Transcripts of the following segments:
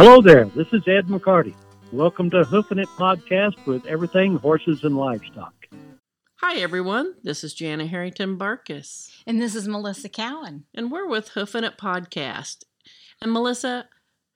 Hello there, this is Ed McCarty. Welcome to HoofNit Podcast with everything horses and livestock. Hi, everyone. This is Jana Harrington Barkis. And this is Melissa Cowan. And we're with HoofNit Podcast. And Melissa,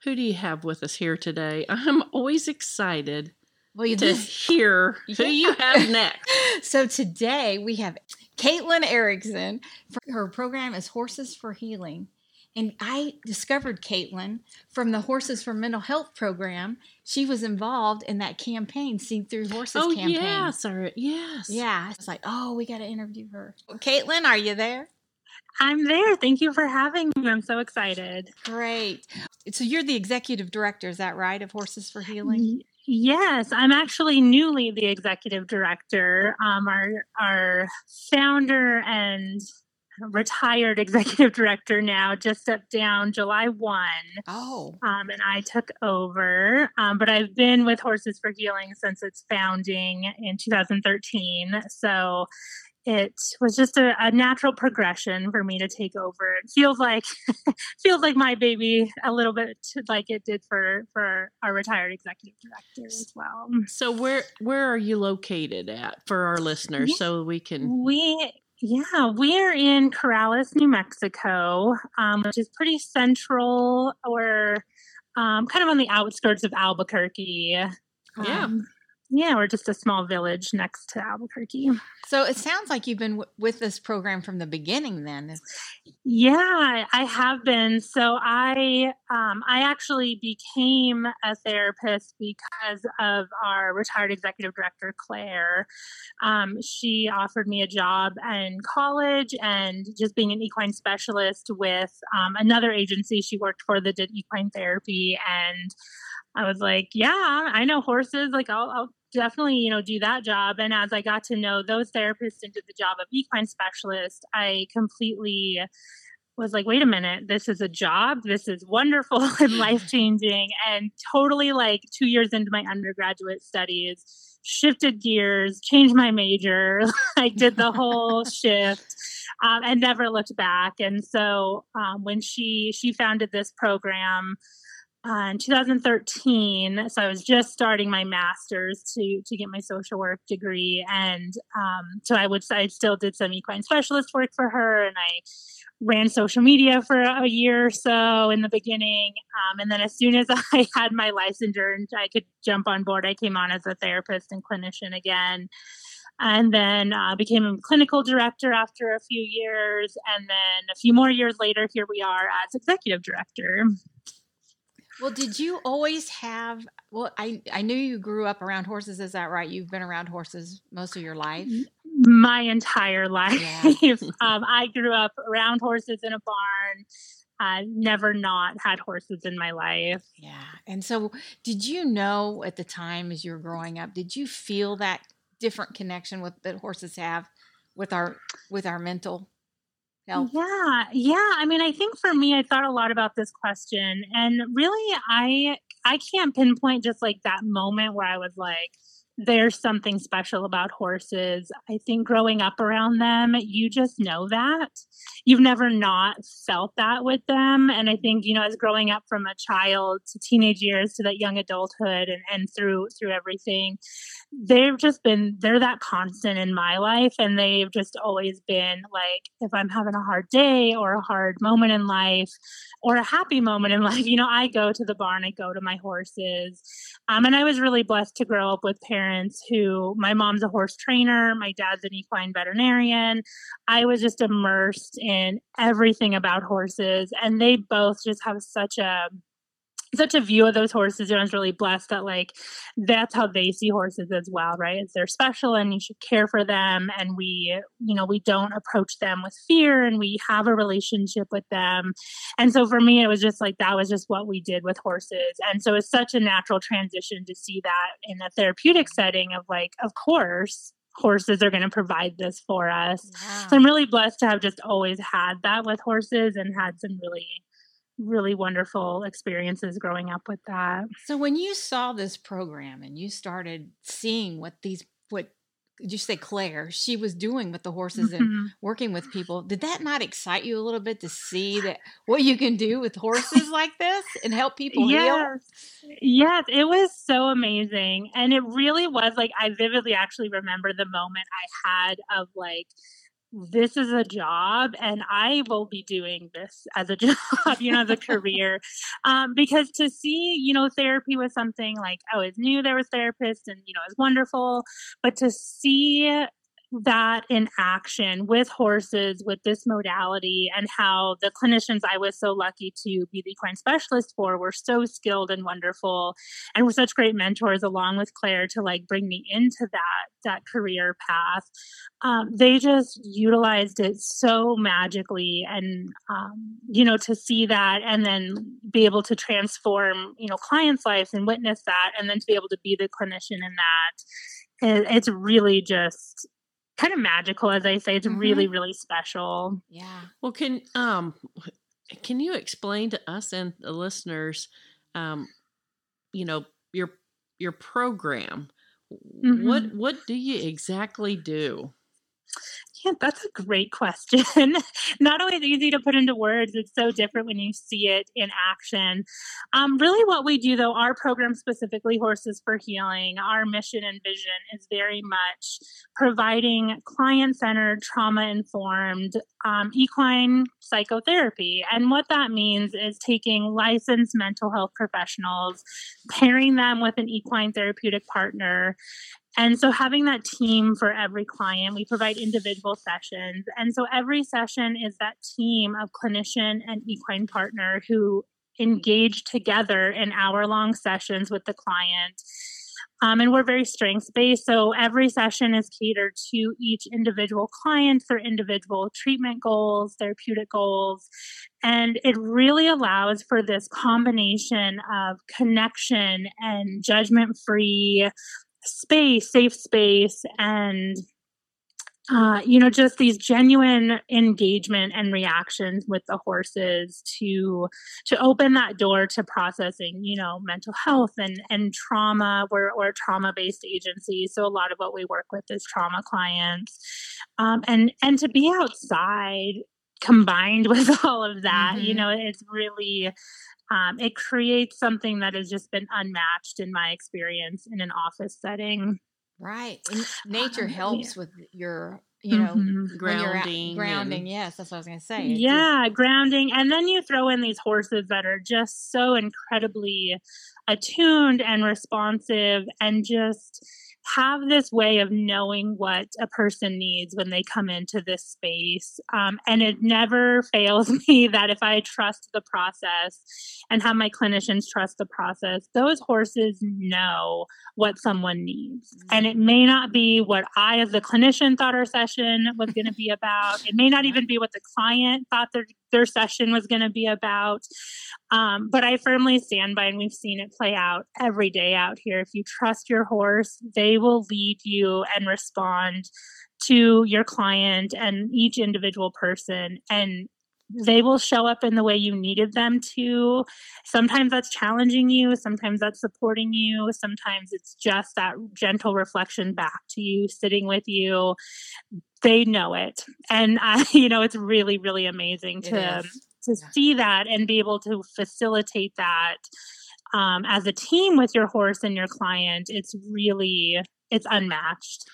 who do you have with us here today? I'm always excited well, to this, hear who yeah. you have next. so today we have Caitlin Erickson. Her program is Horses for Healing. And I discovered Caitlin from the Horses for Mental Health program. She was involved in that campaign, See Through Horses oh, campaign. yes, yes. Yeah. I was like, oh, we got to interview her. Caitlin, are you there? I'm there. Thank you for having me. I'm so excited. Great. So you're the executive director, is that right, of Horses for Healing? Yes, I'm actually newly the executive director. Um, our our founder and retired executive director now, just stepped down July 1. Oh. Um, and I took over. Um, but I've been with Horses for Healing since its founding in 2013. So it was just a, a natural progression for me to take over. It feels like feels like my baby a little bit like it did for for our retired executive director as well. So where where are you located at for our listeners yeah, so we can we yeah, we are in Corrales, New Mexico, um, which is pretty central or um, kind of on the outskirts of Albuquerque. Yeah. Um, yeah, we're just a small village next to Albuquerque. So it sounds like you've been w- with this program from the beginning then. Yeah, I have been. So I um, I actually became a therapist because of our retired executive director Claire. Um, she offered me a job in college and just being an equine specialist with um, another agency she worked for that did equine therapy and I was like, yeah, I know horses. Like, I'll, I'll definitely, you know, do that job. And as I got to know those therapists and did the job of equine specialist, I completely was like, wait a minute, this is a job. This is wonderful and life changing. And totally like two years into my undergraduate studies, shifted gears, changed my major, I did the whole shift. Um, and never looked back. And so um, when she she founded this program, uh, in 2013 so i was just starting my master's to to get my social work degree. And um, so i would i still did some equine specialist work for her and i ran social media for a year or so in the beginning. Um, and then as soon as i had my licensure and i could jump on board i came on as a therapist and clinician again. And then uh, became a clinical director after a few years. And then a few more years later here we are as executive director well, did you always have? Well, I I knew you grew up around horses. Is that right? You've been around horses most of your life. My entire life. Yeah. um, I grew up around horses in a barn. I never not had horses in my life. Yeah. And so, did you know at the time as you were growing up? Did you feel that different connection with that horses have with our with our mental yeah, yeah. I mean, I think for me, I thought a lot about this question, and really, I I can't pinpoint just like that moment where I was like, there's something special about horses. I think growing up around them, you just know that. You've never not felt that with them. And I think, you know, as growing up from a child to teenage years to that young adulthood and, and through through everything, they've just been they're that constant in my life. And they've just always been like, if I'm having a hard day or a hard moment in life or a happy moment in life, you know, I go to the barn, I go to my horses. Um, and I was really blessed to grow up with parents parents who my mom's a horse trainer, my dad's an equine veterinarian. I was just immersed in everything about horses, and they both just have such a such a view of those horses and I was really blessed that like that's how they see horses as well, right? Is they're special and you should care for them and we you know, we don't approach them with fear and we have a relationship with them. And so for me it was just like that was just what we did with horses. And so it's such a natural transition to see that in a therapeutic setting of like, of course, horses are going to provide this for us. Yeah. So I'm really blessed to have just always had that with horses and had some really really wonderful experiences growing up with that. So when you saw this program and you started seeing what these what did you say Claire? She was doing with the horses mm-hmm. and working with people. Did that not excite you a little bit to see that what you can do with horses like this and help people yes. heal? Yes, it was so amazing. And it really was like I vividly actually remember the moment I had of like this is a job and I will be doing this as a job, you know, as a career. Um, because to see, you know, therapy was something like I always knew there was therapists and, you know, it was wonderful. But to see that in action with horses with this modality and how the clinicians I was so lucky to be the equine specialist for were so skilled and wonderful and were such great mentors along with Claire to like bring me into that that career path. Um, they just utilized it so magically and um, you know to see that and then be able to transform you know clients' lives and witness that and then to be able to be the clinician in that it's really just kind of magical as I say. It's mm-hmm. really, really special. Yeah. Well, can um can you explain to us and the listeners um you know your your program mm-hmm. what what do you exactly do that's a great question. Not always easy to put into words. It's so different when you see it in action. Um, really, what we do, though, our program specifically, Horses for Healing, our mission and vision is very much providing client centered, trauma informed um, equine psychotherapy. And what that means is taking licensed mental health professionals, pairing them with an equine therapeutic partner, and so, having that team for every client, we provide individual sessions. And so, every session is that team of clinician and equine partner who engage together in hour long sessions with the client. Um, and we're very strengths based. So, every session is catered to each individual client, their individual treatment goals, therapeutic goals. And it really allows for this combination of connection and judgment free space, safe space, and uh, you know, just these genuine engagement and reactions with the horses to to open that door to processing, you know, mental health and and trauma. We're, we're trauma based agency, so a lot of what we work with is trauma clients, um, and and to be outside combined with all of that, mm-hmm. you know, it's really um, it creates something that has just been unmatched in my experience in an office setting. Right. And nature um, helps yeah. with your you know mm-hmm. grounding grounding and... yes that's what i was going to say yeah grounding and then you throw in these horses that are just so incredibly attuned and responsive and just have this way of knowing what a person needs when they come into this space. Um, and it never fails me that if I trust the process and have my clinicians trust the process, those horses know what someone needs. And it may not be what I, as the clinician, thought our session was going to be about. It may not even be what the client thought their, their session was going to be about. Um, but I firmly stand by, and we've seen it play out every day out here. If you trust your horse, they will lead you and respond to your client and each individual person. And they will show up in the way you needed them to. Sometimes that's challenging you, sometimes that's supporting you, sometimes it's just that gentle reflection back to you, sitting with you. They know it. And I, you know, it's really, really amazing to to yeah. see that and be able to facilitate that um, as a team with your horse and your client it's really it's unmatched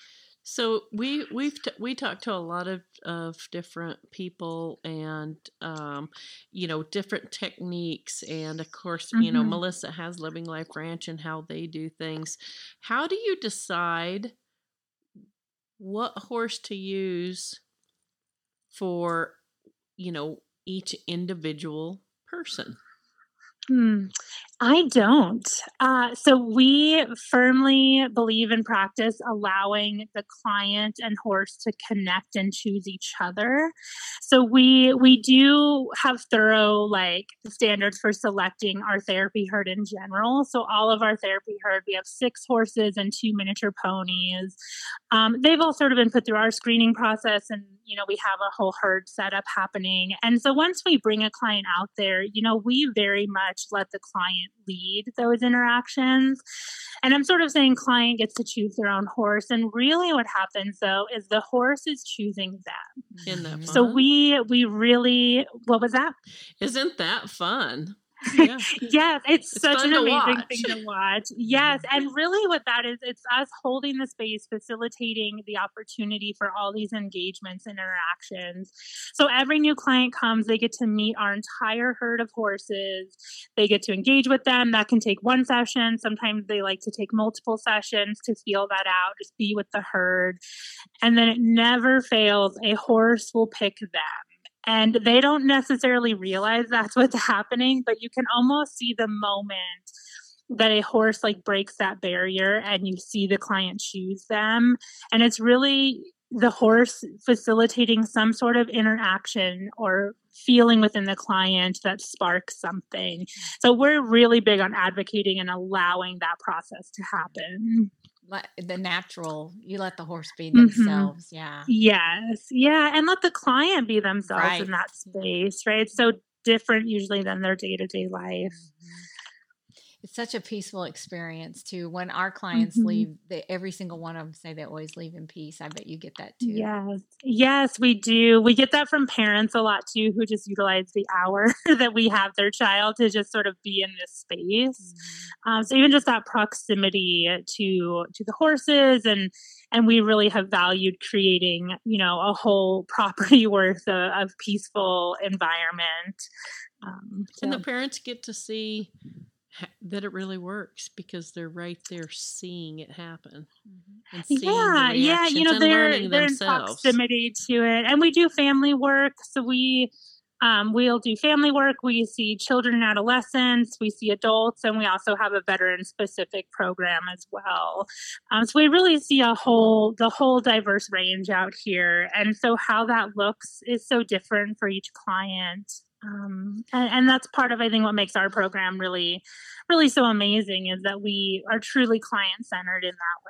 so we we've t- we talked to a lot of of different people and um, you know different techniques and of course mm-hmm. you know mm-hmm. Melissa has Living Life Ranch and how they do things. How do you decide what horse to use for you know each individual person? Hmm. I don't. Uh, so we firmly believe in practice allowing the client and horse to connect and choose each other. So we we do have thorough like standards for selecting our therapy herd in general. So all of our therapy herd, we have six horses and two miniature ponies. Um, they've all sort of been put through our screening process, and you know we have a whole herd setup happening. And so once we bring a client out there, you know we very much let the client lead those interactions. And I'm sort of saying client gets to choose their own horse. And really what happens though is the horse is choosing them. Isn't that fun? So we we really what was that? Isn't that fun? Yeah. yes, it's, It's such an amazing watch. thing to watch. Yes, mm-hmm. and really what that is, it's us holding the space, facilitating the opportunity for all these engagements and interactions. So every new client comes, they get to meet our entire herd of horses. They get to engage with them. That can take one session. Sometimes they like to take multiple sessions to feel that out, just be with the herd. And then it never fails. A horse will pick them and they don't necessarily realize that's what's happening but you can almost see the moment that a horse like breaks that barrier and you see the client choose them. And it's really the horse facilitating some sort of interaction or feeling within the client that sparks something. So we're really big on advocating and allowing that process to happen the natural, you let the horse be Mhm. themselves. Yeah. Yes. Yeah. And let the client be themselves Right. in that space, right? It's so different usually than their day to day life. Mhm. It's such a peaceful experience too. When our clients Mhm. leave, they, every single one of them say they always leave in peace. I bet you get that too. Yes. Yes, we do. We get that from parents a lot too, who just utilize the hour that we have their child to just sort of be in this space. Mhm. Um, so even just that proximity to to the horses and and we really have valued creating you know a whole property worth of, of peaceful environment um, And the parents get to see ha- that it really works because they're right there seeing it happen Mhm. and seeing yeah the yeah you know they're they're in proximity to it and we do family work so we um, we'll do family work we see children and adolescents we see adults and we also have a veteran specific program as well. Um, so we really see a whole the whole diverse range out here and so how that looks is so different for each client um, and, and that's part of i think what makes our program really really so amazing is that we are truly client centered in that way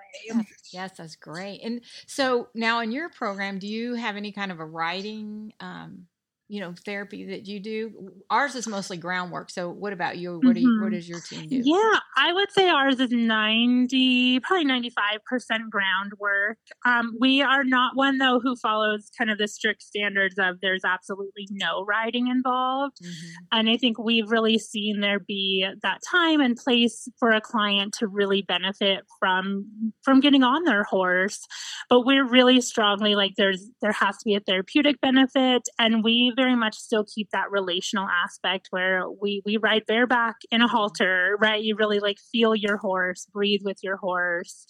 Yes, that's great. And so now in your program, do you have any kind of a writing, um, you know, therapy that you do? Ours is mostly groundwork. So what about you? What do you, what Mhm. does your team do? Yeah, I would say ours is 90, probably 95% groundwork. Um, we are not one, though, who follows kind of the strict standards of there's absolutely no writing involved. Mhm. And I think we've really seen there be that time and place for a client to really benefit from from getting on their horse. But we're really strongly like there's there has to be a therapeutic benefit, and we very much still keep that relational aspect where we we ride bareback in a halter, right? You really like feel your horse, breathe with your horse.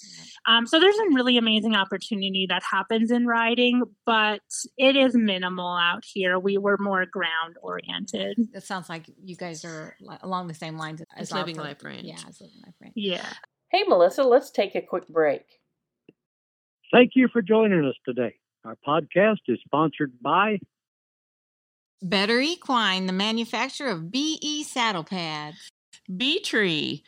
Um, so there's a really amazing opportunity that happens in riding, but it is minimal out here. We were more ground oriented. It sounds like you guys are along the same lines as As Living Life Ranch. Yeah, as Living Life Ranch. Yeah. Hey, Melissa, let's take a quick break. Thank you for joining us today. Our podcast is sponsored by Better Equine, the manufacturer of BE saddle pads. Bee Tree,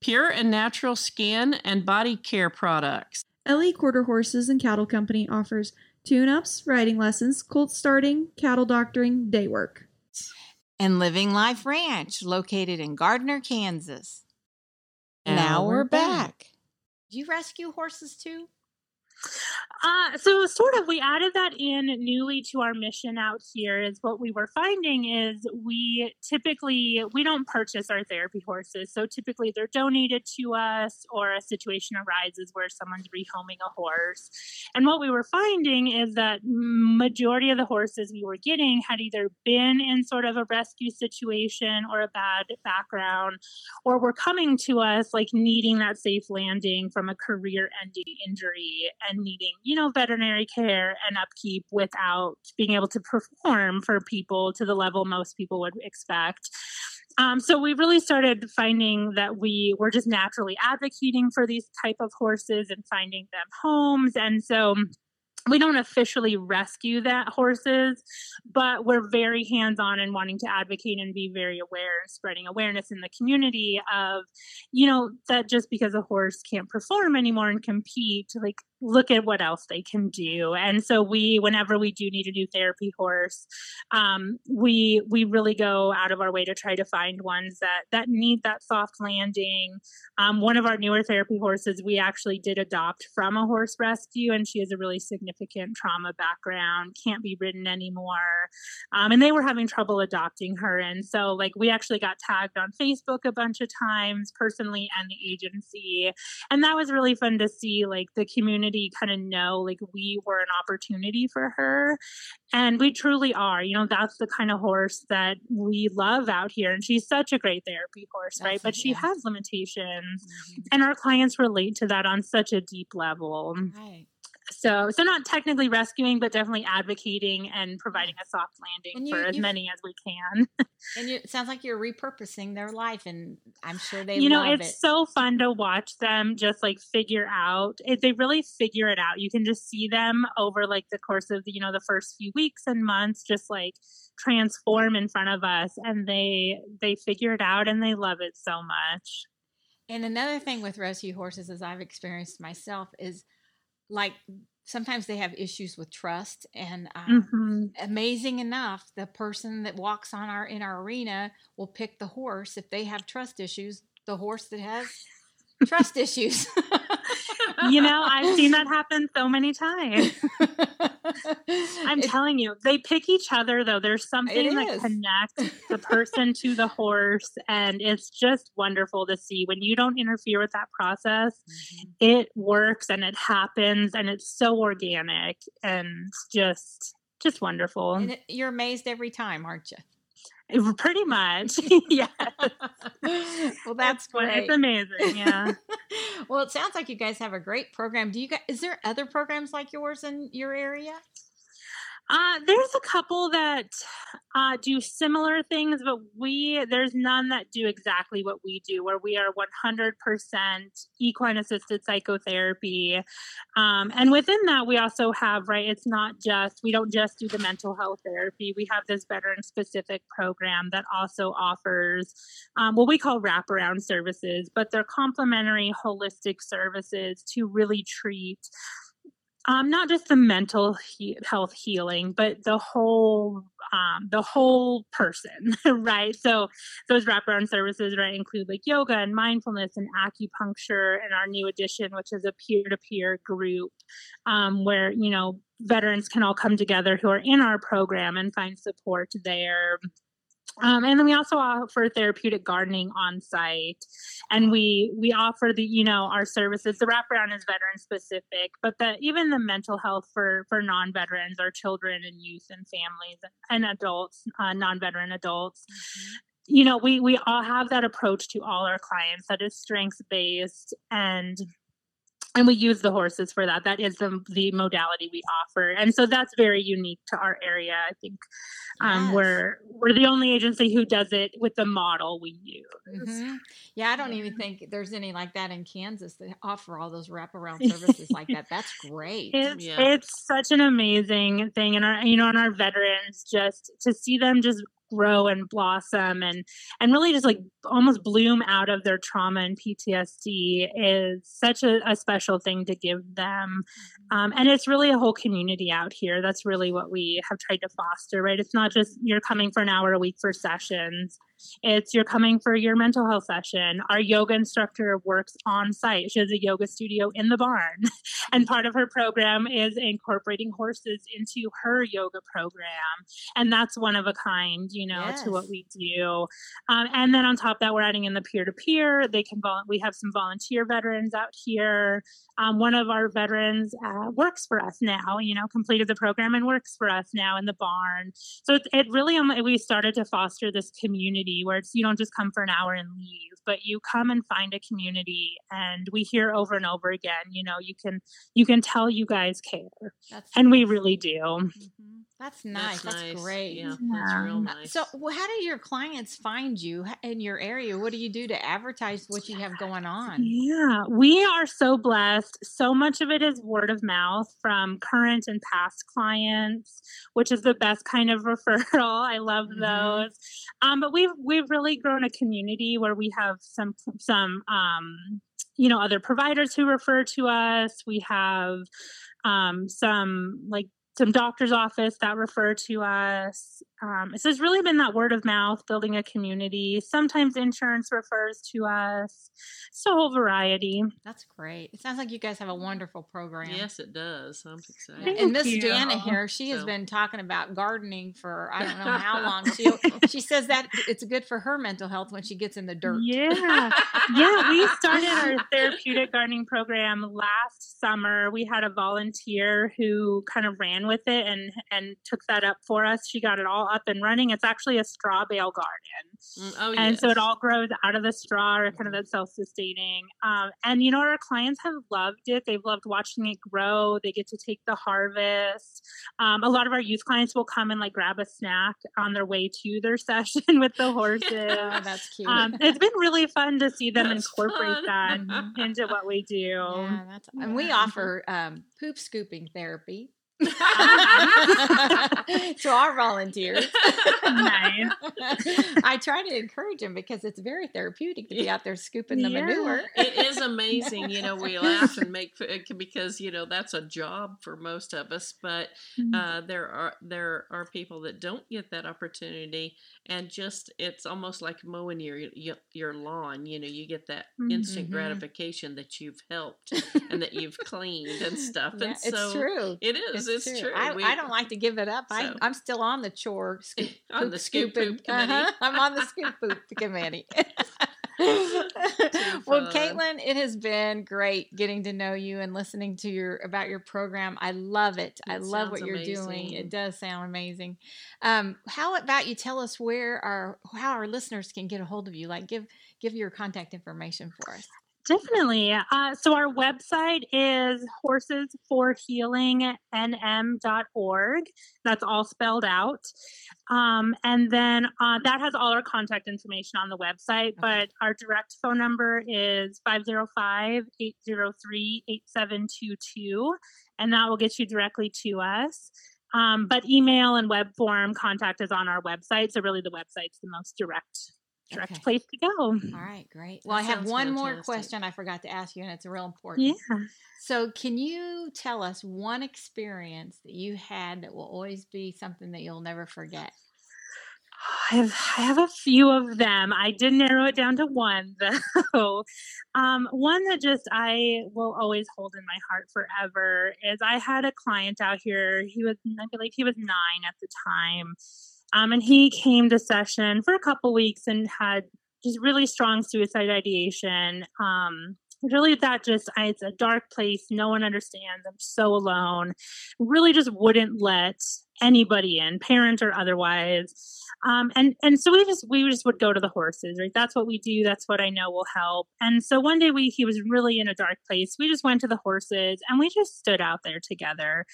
pure and natural skin and body care products. LE Quarter Horses and Cattle Company offers tune ups, riding lessons, colt starting, cattle doctoring, day work. And Living Life Ranch, located in Gardner, Kansas. Now, we're back. Do you rescue horses too? Uh, so sort of we added that in newly to our mission out here is what we were finding is we typically we don't purchase our therapy horses. So typically they're donated to us or a situation arises where someone's rehoming a horse. And what we were finding is that majority of the horses we were getting had either been in sort of a rescue situation or a bad background or were coming to us like needing that safe landing from a career ending injury and needing, you know, veterinary care and upkeep without being able to perform for people to the level most people would expect. Um, so we really started finding that we were just naturally advocating for these type of horses and finding them homes. And so we don't officially rescue that horses, but we're very hands on and wanting to advocate and be very aware and spreading awareness in the community of, you know, that just because a horse can't perform anymore and compete, like look at what else they can do. And so we, whenever we do need a new therapy horse, um, we we really go out of our way to try to find ones that that need that soft landing. Um, one of our newer therapy horses we actually did adopt from a horse rescue, and she is a really significant trauma background, can't be ridden anymore, um, and they were having trouble adopting her. And so, like, we actually got tagged on Facebook a bunch of times, personally and the agency, and that was really fun to see, like the community kind of know like we were an opportunity for her. And we truly are. You know, that's the kind of horse that we love out here. And she's such a great therapy horse, that's right? But she has limitations. Mm-hmm. And our clients relate to that on such a deep level. Right so so not technically rescuing but definitely advocating and providing a soft landing you, for as many as we can. And you, it sounds like you're repurposing their life and i'm sure they you know it's it. so fun to watch them just like figure out if they really figure it out you can just see them over like the course of the, you know the first few weeks and months just like transform in front of us and they they figure it out and they love it so much. And another thing with rescue horses as i've experienced myself is like sometimes they have issues with trust and um, mm-hmm. amazing enough the person that walks on our in our arena will pick the horse if they have trust issues the horse that has trust issues you know, I've seen that happen so many times. I'm telling you, they pick each other though. There's something that connects the person to the horse, and it's just wonderful to see when you don't interfere with that process. Mm-hmm. It works and it happens, and it's so organic and just just wonderful. And you're amazed every time, aren't you? Pretty much. yeah. well, that's it's, great. It's amazing. Yeah. well, it sounds like you guys have a great program. Do you guys, is there other programs like yours in your area? Uh, there's a couple that uh, do similar things, but we there's none that do exactly what we do, where we are 100% equine assisted psychotherapy. Um, and within that, we also have right. It's not just we don't just do the mental health therapy. We have this veteran specific program that also offers um, what we call wraparound services, but they're complementary, holistic services to really treat um, not just the mental he- health healing, but the whole um, the whole person, right? So those wraparound services right include like yoga and mindfulness and acupuncture, and our new addition, which is a peer to peer group um, where you know veterans can all come together who are in our program and find support there. Um, and then we also offer therapeutic gardening on site, and we we offer the you know our services. The wraparound is veteran specific, but the even the mental health for for non veterans, our children and youth and families and adults, uh, non veteran adults. Mm-hmm. You know, we we all have that approach to all our clients that is strengths based and and we use the horses for that that is the the modality we offer and so that's very unique to our area i think um, yes. we're we're the only agency who does it with the model we use mm-hmm. yeah i don't even think there's any like that in kansas that offer all those wraparound services like that that's great it's, yeah. it's such an amazing thing and our you know and our veterans just to see them just grow and blossom and and really just like almost bloom out of their trauma and PTSD is such a, a special thing to give them. Mm-hmm. Um, and it's really a whole community out here. That's really what we have tried to foster, right? It's not just you're coming for an hour a week for sessions. It's you're coming for your mental health session. Our yoga instructor works on site. She has a yoga studio in the barn. and part of her program is incorporating horses into her yoga program. And that's one of a kind, you know, yes. to what we do. Um, and then on top of that, we're adding in the peer to peer. They can, vol- we have some volunteer veterans out here. Um, one of our veterans uh, works for us now, you know, completed the program and works for us now in the barn. So it, it really, um, we started to foster this community community where it's you don't just come for an hour and leave but you come and find a community and we hear over and over again you know you can you can tell you guys care. That's and we really do. Mm-hmm. That's nice. That's, nice. great. Yeah, that's Yeah. real nice. So, well, how do your clients find you in your area? What do you do to advertise what you have going on? Yeah, we are so blessed. So much of it is word of mouth from current and past clients, which is the best kind of referral. I love Mhm. those. Um, but we've we've really grown a community where we have some some um, you know other providers who refer to us. We have um, some like some doctor's office that refer to us. Um, so it's really been that word of mouth, building a community. Sometimes insurance refers to us. It's a whole variety. That's great. It sounds like you guys have a wonderful program. yes, it does. I'm excited. Yeah, And Thank Miss you. Jana here, she has been talking about gardening for I don't know how long. She she says that it's good for her mental health when she gets in the dirt. Yeah. yeah, we started our therapeutic gardening program last summer. We had a volunteer who kind of ran with it and and took that up for us. She got it all up and running. It's actually a straw bale garden. Mm, oh, and so it all grows out of the straw or kind of that self-sustaining um, and you know our clients have loved it they've loved watching it grow they get to take the harvest um, a lot of our youth clients will come and like grab a snack on their way to their session with the horses Oh, that's cute. um, it's been really fun to see them That's incorporate fun. that into what we do yeah, that's and we offer um, poop scooping therapy to our volunteers. Nice. I try to encourage them because it's very therapeutic to be out there scooping the Yeah. manure. it is amazing. You know, we laugh and make because you know that's a job for most of us, but Mm-hmm. uh, there are there are people that don't get that opportunity, and just it's almost like mowing your your, your lawn. You know, you get that instant Mhm. gratification that you've helped and that you've cleaned and stuff. Yeah, and it's true. It is. It's, true. I, We- I don't like to give it up. I, So- I'm still on the chore scoop, On poop the scoop poop committee. Uh-huh. I'm on the scoop poop committee. well. Caitlin, it has been great getting to know you and listening to your about your program. I love it. I love what you're doing. It does sound amazing. Um, how about you tell us where our how our listeners can get a hold of you? Like give give your contact information for us. Definitely. Uh, so our website is horsesforhealingnm.org. That's all spelled out. Um, and then uh, that has all our contact information on the website, but our direct phone number is 505 803 8722, and that will get you directly to us. Um, but email and web form contact is on our website. So, really, the website's the most direct direct Okay. place to go. All right, great. Well, That I have one more question I forgot to ask you, and it's real important. Yeah. So, can you tell us one experience that you had that will always be something that you'll never forget? I have, I have a few of them. I did narrow it down to one, though. Um, one that just I will always hold in my heart forever is I had a client out here. He was, I believe, he was nine at the time, um, and he came to session for a couple weeks and had just really strong suicide ideation. Um, really, that just I, it's a dark place. No one understands. I'm so alone. Really, just wouldn't let anybody in, parent or otherwise. Um, and and so we just we just would go to the horses, right? That's what we do. That's what I know will help. And so one day we he was really in a dark place. We just went to the horses and we just stood out there together.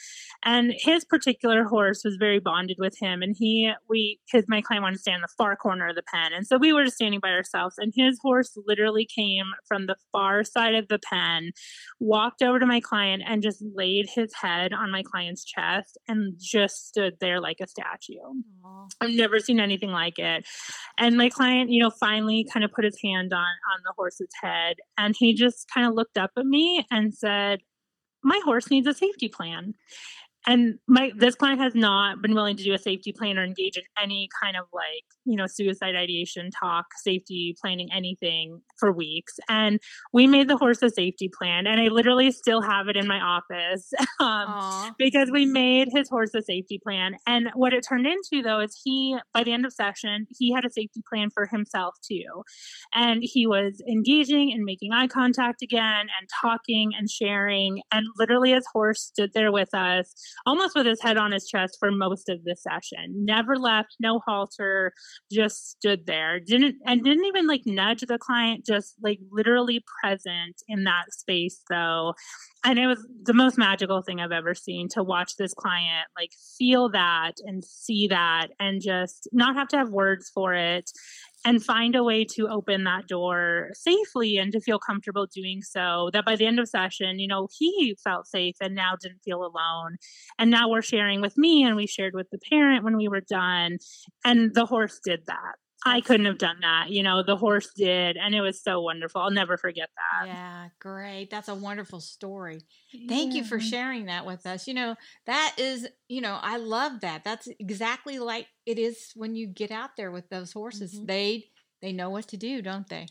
And his particular horse was very bonded with him. And he we his my client wanted to stand in the far corner of the pen, and so we were just standing by ourselves. And his horse literally came from the far side of the pen, walked over to my client, and just laid his head on my client's chest and just stood there like a statue. Aw. I've never seen anything like it. And my client, you know, finally kind of put his hand on on the horse's head and he just kind of looked up at me and said, "My horse needs a safety plan." And my this client has not been willing to do a safety plan or engage in any kind of like, you know, suicide ideation talk, safety planning, anything for weeks. And we made the horse a safety plan and I literally still have it in my office. um, because we made his horse a safety plan. And what it turned into though is he, by the end of session, he had a safety plan for himself too. And he was engaging and making eye contact again and talking and sharing. And literally his horse stood there with us almost with his head on his chest for most of the session. Never left, no halter, just stood there. Didn't and didn't even like nudge the client, just like literally present in that space though. And it was the most magical thing I've ever seen to watch this client like feel that and see that and just not have to have words for it and find a way to open that door safely and to feel comfortable doing so that by the end of session you know he felt safe and now didn't feel alone. And now we're sharing with me and we shared with the parent when we were done and the horse did that I couldn't have done that. You know, the horse did, and it was so wonderful. I'll never forget that. Yeah, great. That's a wonderful story. Thank yeah. you for sharing that with us. You know, that is, you know, I love that. That's exactly like it is when you get out there with those horses. Mm-hmm. They they know what to do, don't they?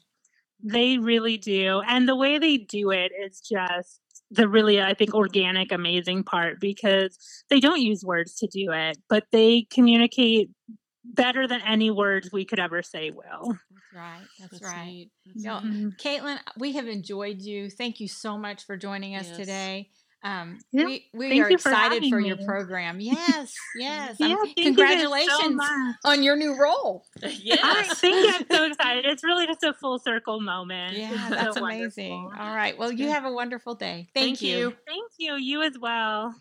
They really do. And the way they do it is just the really i think organic amazing part because they don't use words to do it but they communicate better than any words we could ever say will. That's right. That's, That's right. That's mm-hmm. Caitlin, we have enjoyed you. Thank you so much for joining us yes. today. Um, yeah. We, we are excited for, for your program. Yes, yes. yeah, congratulations so on your new role. Yes. I think I'm so excited. It's really just a full circle moment. Yeah, that's so amazing. Wonderful. All right. Well, you have a wonderful day. Thank, Thank you. you. Thank you. You as well.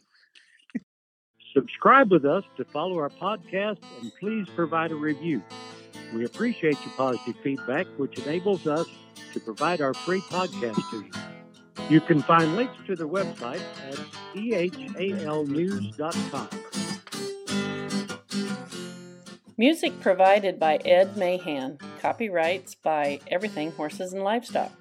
Subscribe with us to follow our podcast and please provide a review. We appreciate your positive feedback, which enables us to provide our free podcast to you. You can find links to the website at ehalnews.com. Music provided by Ed Mahan. Copyrights by Everything Horses and Livestock.